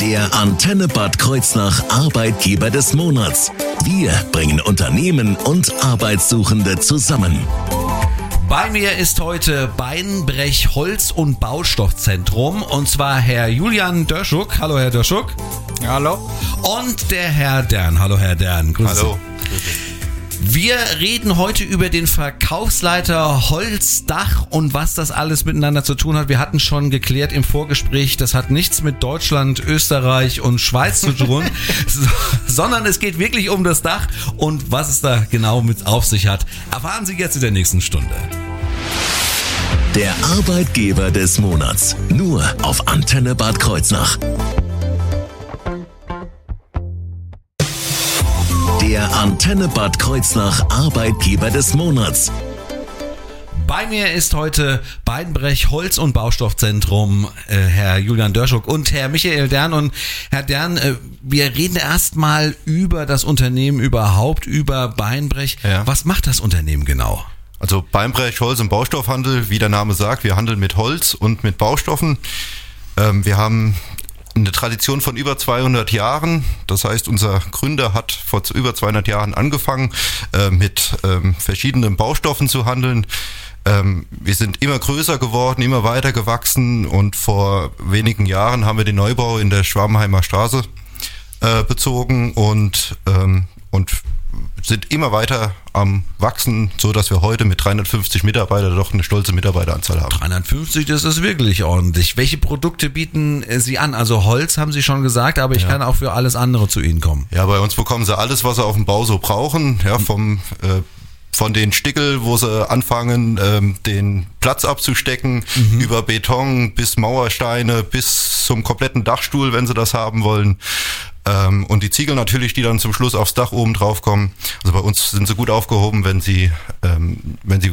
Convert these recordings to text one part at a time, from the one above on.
Der Antenne Bad Kreuznach Arbeitgeber des Monats. Wir bringen Unternehmen und Arbeitssuchende zusammen. Bei mir ist heute Beinbrech Holz- und Baustoffzentrum und zwar Herr Julian Dörschuk. Hallo Herr Dörschuk. Hallo. Und der Herr Dern. Hallo Herr Dern. Grüße Hallo. Wir reden heute über den Verkaufsleiter Holzdach und was das alles miteinander zu tun hat. Wir hatten schon geklärt im Vorgespräch, das hat nichts mit Deutschland, Österreich und Schweiz zu tun, so, sondern es geht wirklich um das Dach und was es da genau mit auf sich hat. Erfahren Sie jetzt in der nächsten Stunde. Der Arbeitgeber des Monats. Nur auf Antenne Bad Kreuznach. Der Antenne Bad Kreuznach Arbeitgeber des Monats. Bei mir ist heute Beidenbrech Holz- und Baustoffzentrum äh, Herr Julian Dörschuk und Herr Michael Dern. Und Herr Dern, äh, wir reden erstmal über das Unternehmen überhaupt, über Beinbrech. Ja. Was macht das Unternehmen genau? Also Beinbrech Holz- und Baustoffhandel, wie der Name sagt, wir handeln mit Holz und mit Baustoffen. Ähm, wir haben eine Tradition von über 200 Jahren. Das heißt, unser Gründer hat vor über 200 Jahren angefangen, äh, mit ähm, verschiedenen Baustoffen zu handeln. Ähm, wir sind immer größer geworden, immer weiter gewachsen und vor wenigen Jahren haben wir den Neubau in der Schwabenheimer Straße äh, bezogen und, ähm, und sind immer weiter am wachsen, so dass wir heute mit 350 Mitarbeitern doch eine stolze Mitarbeiteranzahl haben. 350, das ist wirklich ordentlich. Welche Produkte bieten äh, Sie an? Also Holz haben Sie schon gesagt, aber ich kann auch für alles andere zu Ihnen kommen. Ja, bei uns bekommen sie alles, was sie auf dem Bau so brauchen, ja, vom äh, von den Stickel, wo sie anfangen, ähm, den Platz abzustecken, über Beton bis Mauersteine, bis zum kompletten Dachstuhl, wenn sie das haben wollen. Ähm, und die Ziegel natürlich, die dann zum Schluss aufs Dach oben drauf kommen. Also bei uns sind sie gut aufgehoben, wenn sie, ähm, wenn sie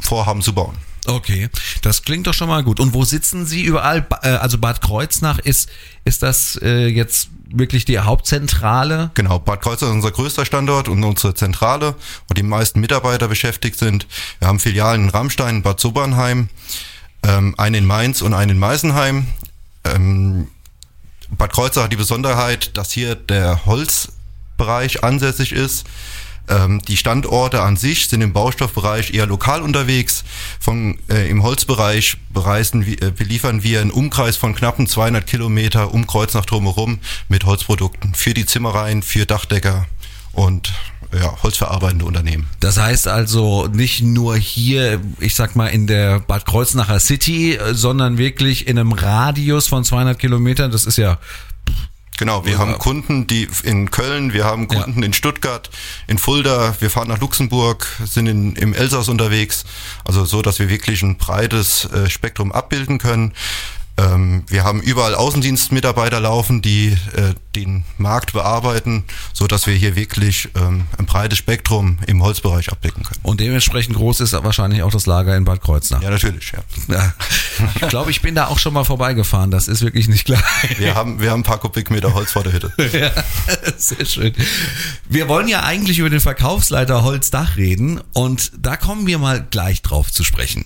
vorhaben zu bauen. Okay, das klingt doch schon mal gut. Und wo sitzen Sie überall? Äh, Also Bad Kreuznach ist, ist das äh, jetzt wirklich die Hauptzentrale? Genau, Bad Kreuznach ist unser größter Standort und unsere Zentrale, wo die meisten Mitarbeiter beschäftigt sind. Wir haben Filialen in Rammstein, Bad Sobernheim, ähm, eine in Mainz und eine in Meisenheim. Ähm, Bad Kreuznach hat die Besonderheit, dass hier der Holzbereich ansässig ist. Ähm, die Standorte an sich sind im Baustoffbereich eher lokal unterwegs. Von, äh, Im Holzbereich bereisen, äh, beliefern wir einen Umkreis von knappen 200 Kilometer um Kreuznach drumherum mit Holzprodukten für die Zimmereien, für Dachdecker und ja, holzverarbeitende Unternehmen. Das heißt also nicht nur hier, ich sag mal, in der Bad Kreuznacher City, sondern wirklich in einem Radius von 200 Kilometern. Das ist ja Genau, wir Ja. haben Kunden, die in Köln, wir haben Kunden in Stuttgart, in Fulda, wir fahren nach Luxemburg, sind in, im Elsass unterwegs. Also so, dass wir wirklich ein breites äh, Spektrum abbilden können. Ähm, wir haben überall Außendienstmitarbeiter laufen, die äh, den Markt bearbeiten, so dass wir hier wirklich ähm, ein breites Spektrum im Holzbereich abdecken können. und dementsprechend groß ist wahrscheinlich auch das Lager in Bad Kreuznach. Ja, natürlich, ja. Ja. Ich glaube, ich bin da auch schon mal vorbeigefahren. Das ist wirklich nicht klein. Wir haben, wir haben ein paar Kubikmeter Holz vor der Hütte. Ja, sehr schön. Wir wollen ja eigentlich über den Verkaufsleiter Holzdach reden und da kommen wir mal gleich drauf zu sprechen.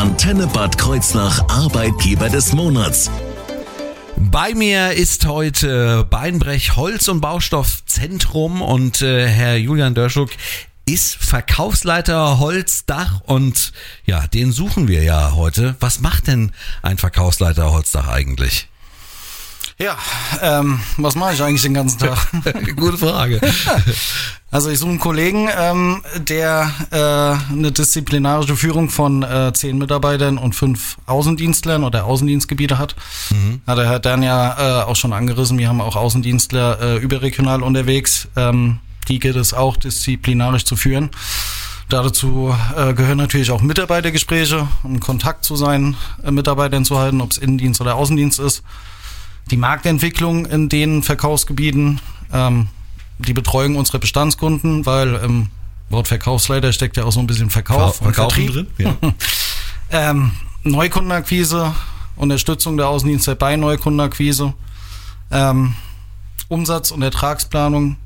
Antenne Bad Kreuznach Arbeitgeber des Monats. Bei mir ist heute Beinbrech Holz- und Baustoffzentrum und äh, Herr Julian Dörschuk ist Verkaufsleiter Holzdach und ja, den suchen wir ja heute. Was macht denn ein Verkaufsleiter Holzdach eigentlich? Ja, ähm, was mache ich eigentlich den ganzen Tag? Gute Frage. Also ich suche einen Kollegen, ähm, der äh, eine disziplinarische Führung von äh, zehn Mitarbeitern und fünf Außendienstlern oder Außendienstgebiete hat. Hat der Herr Dan ja äh, auch schon angerissen. Wir haben auch Außendienstler äh, überregional unterwegs. Ähm, die gilt es auch disziplinarisch zu führen. Dazu äh, gehören natürlich auch Mitarbeitergespräche, um Kontakt zu seinen äh, Mitarbeitern zu halten, ob es Innendienst oder Außendienst ist. Die Marktentwicklung in den Verkaufsgebieten, ähm, die Betreuung unserer Bestandskunden, weil im Wort Verkaufsleiter steckt ja auch so ein bisschen Verkauf und Verkaufen Vertrieb. drin? Ja. Ähm, Neukundenakquise, Unterstützung der Außendienste bei Neukundenakquise, ähm, Umsatz- und Ertragsplanung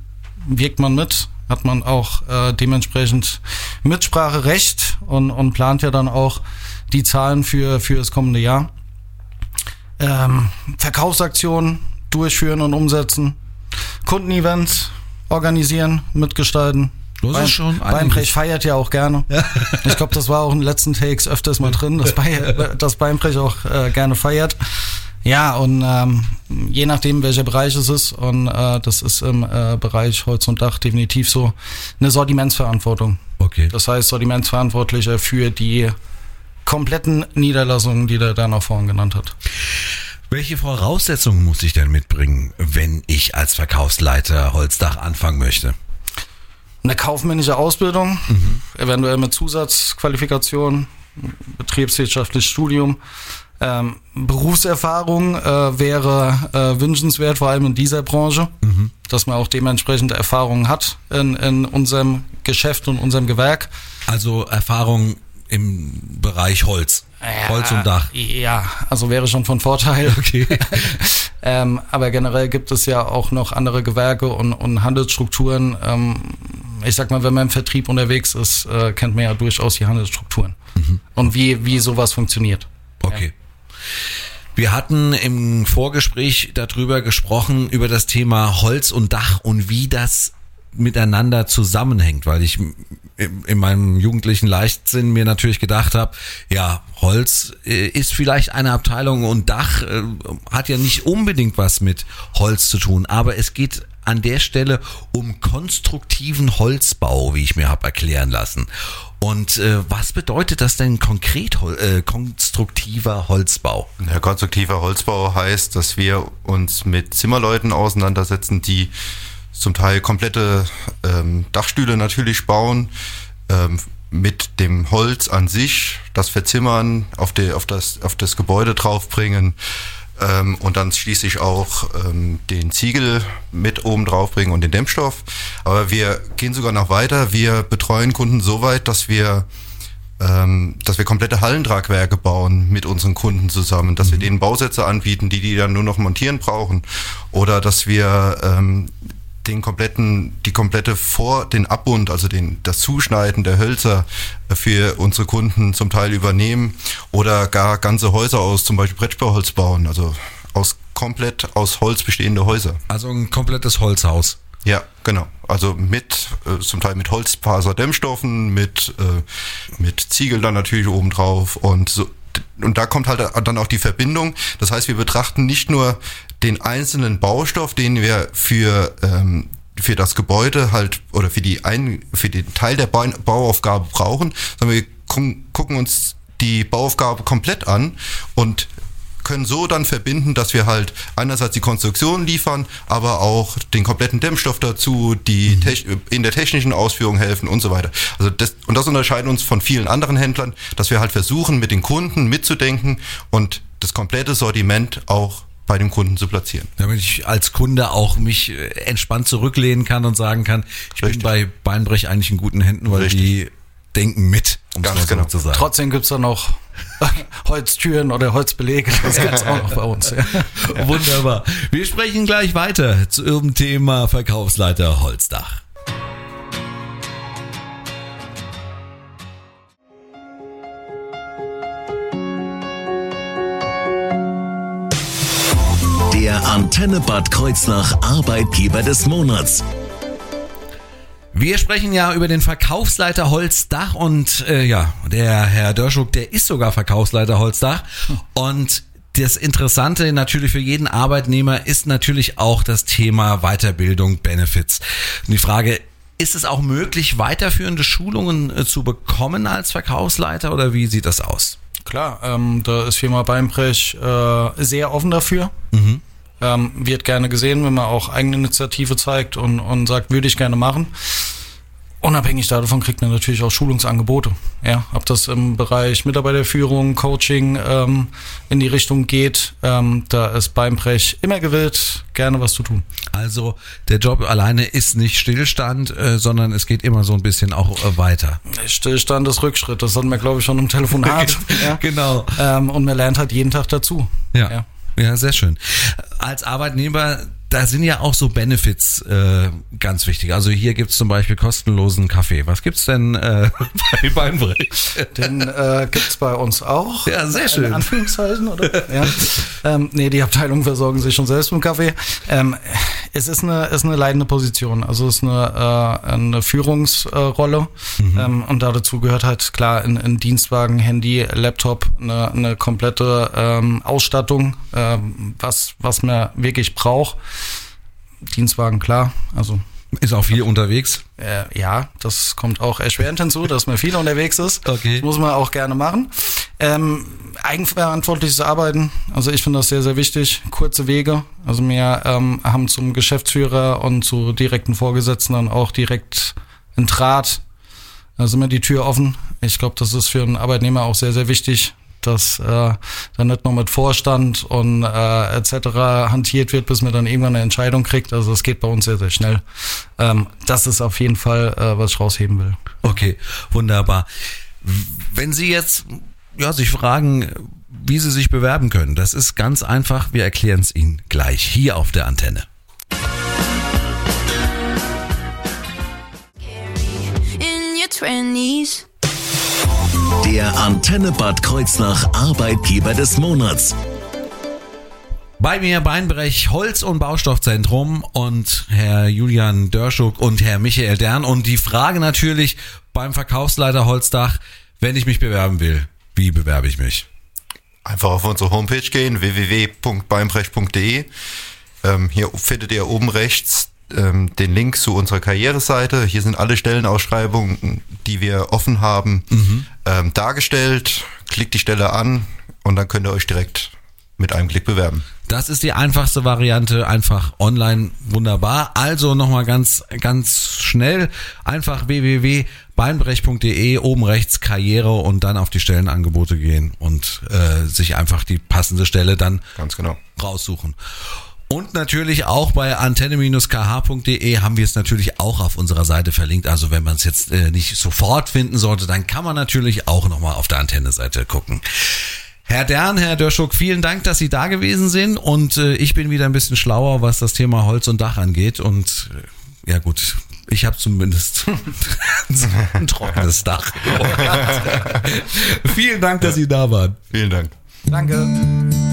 wirkt man mit hat man auch äh, dementsprechend Mitspracherecht und, und plant ja dann auch die Zahlen für, für das kommende Jahr. Ähm, Verkaufsaktionen durchführen und umsetzen, Kundenevents organisieren, mitgestalten. Ist schon Beinbrech feiert ja auch gerne. Ich glaube, das war auch in den letzten Takes öfters mal drin, dass, Bei, dass Beinbrech auch äh, gerne feiert. Ja, und ähm, je nachdem, welcher Bereich es ist, und äh, das ist im äh, Bereich Holz und Dach definitiv so, eine Sortimentsverantwortung. Okay. Das heißt, Sortimentsverantwortlicher für die kompletten Niederlassungen, die der dann auch vorhin genannt hat. Welche Voraussetzungen muss ich denn mitbringen, wenn ich als Verkaufsleiter Holzdach anfangen möchte? Eine kaufmännische Ausbildung, eventuell mit Zusatzqualifikation, betriebswirtschaftliches Studium. Ähm, Berufserfahrung äh, wäre äh, wünschenswert, vor allem in dieser Branche, dass man auch dementsprechend Erfahrungen hat in, in unserem Geschäft und unserem Gewerk. Also Erfahrung im Bereich Holz. Holz und Dach. Ja, also wäre schon von Vorteil. Okay. ähm, aber generell gibt es ja auch noch andere Gewerke und, und Handelsstrukturen. Ähm, ich sag mal, wenn man im Vertrieb unterwegs ist, äh, kennt man ja durchaus die Handelsstrukturen und wie, wie sowas funktioniert. Okay. Wir hatten im Vorgespräch darüber gesprochen, über das Thema Holz und Dach und wie das miteinander zusammenhängt, weil ich in in meinem jugendlichen Leichtsinn mir natürlich gedacht habe, ja, Holz äh, ist vielleicht eine Abteilung und Dach äh, hat ja nicht unbedingt was mit Holz zu tun, aber es geht an der Stelle um konstruktiven Holzbau, wie ich mir habe erklären lassen. Und äh, was bedeutet das denn konkret, äh, konstruktiver Holzbau? Ja, konstruktiver Holzbau heißt, dass wir uns mit Zimmerleuten auseinandersetzen, die zum Teil komplette ähm, Dachstühle natürlich bauen, ähm, mit dem Holz an sich, das verzimmern, auf, die, auf, das, auf das Gebäude draufbringen ähm, und dann schließlich auch ähm, den Ziegel mit oben draufbringen und den Dämmstoff. Aber wir gehen sogar noch weiter. Wir betreuen Kunden so weit, dass wir ähm, dass wir komplette Hallentragwerke bauen mit unseren Kunden zusammen, dass wir denen Bausätze anbieten, die die dann nur noch montieren brauchen, oder dass wir ähm, den kompletten, die komplette vor den Abbund, also den, das Zuschneiden der Hölzer für unsere Kunden zum Teil übernehmen oder gar ganze Häuser aus zum Beispiel Brettspauholz bauen, also aus komplett aus Holz bestehende Häuser. Also ein komplettes Holzhaus. Ja, genau. Also mit äh, zum Teil mit Holzfaserdämmstoffen, mit äh, mit Ziegel dann natürlich obendrauf und so und da kommt halt dann auch die Verbindung. Das heißt, wir betrachten nicht nur den einzelnen Baustoff, den wir für ähm, für das Gebäude halt oder für die ein für den Teil der Bau Bauaufgabe brauchen, sondern wir gucken uns die Bauaufgabe komplett an und können so dann verbinden, dass wir halt einerseits die Konstruktion liefern, aber auch den kompletten Dämmstoff dazu, die Tech- in der technischen Ausführung helfen und so weiter. Also das, und das unterscheidet uns von vielen anderen Händlern, dass wir halt versuchen, mit den Kunden mitzudenken und das komplette Sortiment auch bei dem Kunden zu platzieren. Damit ich als Kunde auch mich äh, entspannt zurücklehnen kann und sagen kann, ich bin Richtig. bei Beinbrech eigentlich in guten Händen, weil Richtig. die denken mit, um es Ganz so genau. zu sagen. Trotzdem gibt's da noch Holztüren oder Holzbelege. Das gibt's auch noch bei uns. Ja. Wunderbar. Wir sprechen gleich weiter zum Thema Verkaufsleiter Holzdach. Der Antenne Bad Kreuznach Arbeitgeber des Monats. Wir sprechen ja über den Verkaufsleiter Holzdach und äh, ja, der Herr Dörschuk, der ist sogar Verkaufsleiter Holzdach und das Interessante natürlich für jeden Arbeitnehmer ist natürlich auch das Thema Weiterbildung, Benefits. Und die Frage, ist es auch möglich, weiterführende Schulungen äh, zu bekommen als Verkaufsleiter oder wie sieht das aus? Klar, ähm, da ist Firma Beinbrech äh, sehr offen dafür. Ähm, wird gerne gesehen, wenn man auch eigene Initiative zeigt und, und sagt, würde ich gerne machen. Unabhängig davon kriegt man natürlich auch Schulungsangebote. Ja, ob das im Bereich Mitarbeiterführung, Coaching ähm, in die Richtung geht, ähm, da ist Beinbrech immer gewillt, gerne was zu tun. Also der Job alleine ist nicht Stillstand, äh, sondern es geht immer so ein bisschen auch äh, weiter. Stillstand ist Rückschritt, das hatten wir, glaube ich, schon im Telefonat. ja. Genau. ähm, und man lernt halt jeden Tag dazu. Ja. ja. Sehr schön. Als Arbeitnehmer da sind ja auch so Benefits äh, ganz wichtig. Also hier gibt's zum Beispiel kostenlosen Kaffee. Was gibt's denn äh, bei Beinbrech? Den äh, gibt's bei uns auch. Ja, sehr schön. In Anführungszeichen, oder? ja. ähm, nee, die Abteilung versorgen sich schon selbst mit Kaffee. Ähm, es ist eine, ist eine leitende Position. Also es ist eine, äh, eine Führungsrolle. Mhm. Ähm, und da dazu gehört halt klar in, in Dienstwagen, Handy, Laptop, eine, eine komplette ähm, Ausstattung, ähm, was, was man wirklich braucht. Dienstwagen, klar. Also Ist auch viel unterwegs. äh, ja, das kommt auch erschwerend hinzu, dass man viel unterwegs ist. Okay. Das muss man auch gerne machen. Ähm, eigenverantwortliches Arbeiten, also ich finde das sehr, sehr wichtig. Kurze Wege. Also wir ähm, haben zum Geschäftsführer und zu direkten Vorgesetzten dann auch direkt einen Draht. Da ist immer die Tür offen. Ich glaube, das ist für einen Arbeitnehmer auch sehr, sehr wichtig, dass äh, dann nicht noch mit Vorstand und äh, etc. hantiert wird, bis man dann irgendwann eine Entscheidung kriegt. Also das geht bei uns sehr, sehr schnell. Ähm, das ist auf jeden Fall, äh, was ich rausheben will. Okay, wunderbar. Wenn Sie jetzt ja, sich fragen, wie Sie sich bewerben können, das ist ganz einfach. Wir erklären es Ihnen gleich hier auf der Antenne. in your 20s. Der Antenne Bad Kreuznach Arbeitgeber des Monats. Bei mir Beinbrech Holz- und Baustoffzentrum und Herr Julian Dörschuk und Herr Michael Dern. Und die Frage natürlich beim Verkaufsleiter Holzdach, wenn ich mich bewerben will, wie bewerbe ich mich? Einfach auf unsere Homepage gehen, www.beinbrecht.de. Ähm, hier findet ihr oben rechts ähm, den Link zu unserer Karriereseite. Hier sind alle Stellenausschreibungen, die wir offen haben, ähm, dargestellt. Klickt die Stelle an und dann könnt ihr euch direkt mit einem Klick bewerben. Das ist die einfachste Variante, einfach online wunderbar. Also nochmal ganz, ganz schnell, einfach www.beinbrech.de, oben rechts Karriere und dann auf die Stellenangebote gehen und äh, sich einfach die passende Stelle dann Ganz genau. raussuchen. Und natürlich auch bei antenne-kh.de haben wir es natürlich auch auf unserer Seite verlinkt. Also wenn man es jetzt äh, nicht sofort finden sollte, dann kann man natürlich auch nochmal auf der Antenne-Seite gucken. Herr Dern, Herr Dörschuk, vielen Dank, dass Sie da gewesen sind und äh, ich bin wieder ein bisschen schlauer, was das Thema Holz und Dach angeht und äh, ja gut, ich habe zumindest ein trockenes Dach. vielen Dank, dass Sie da waren. Vielen Dank. Danke.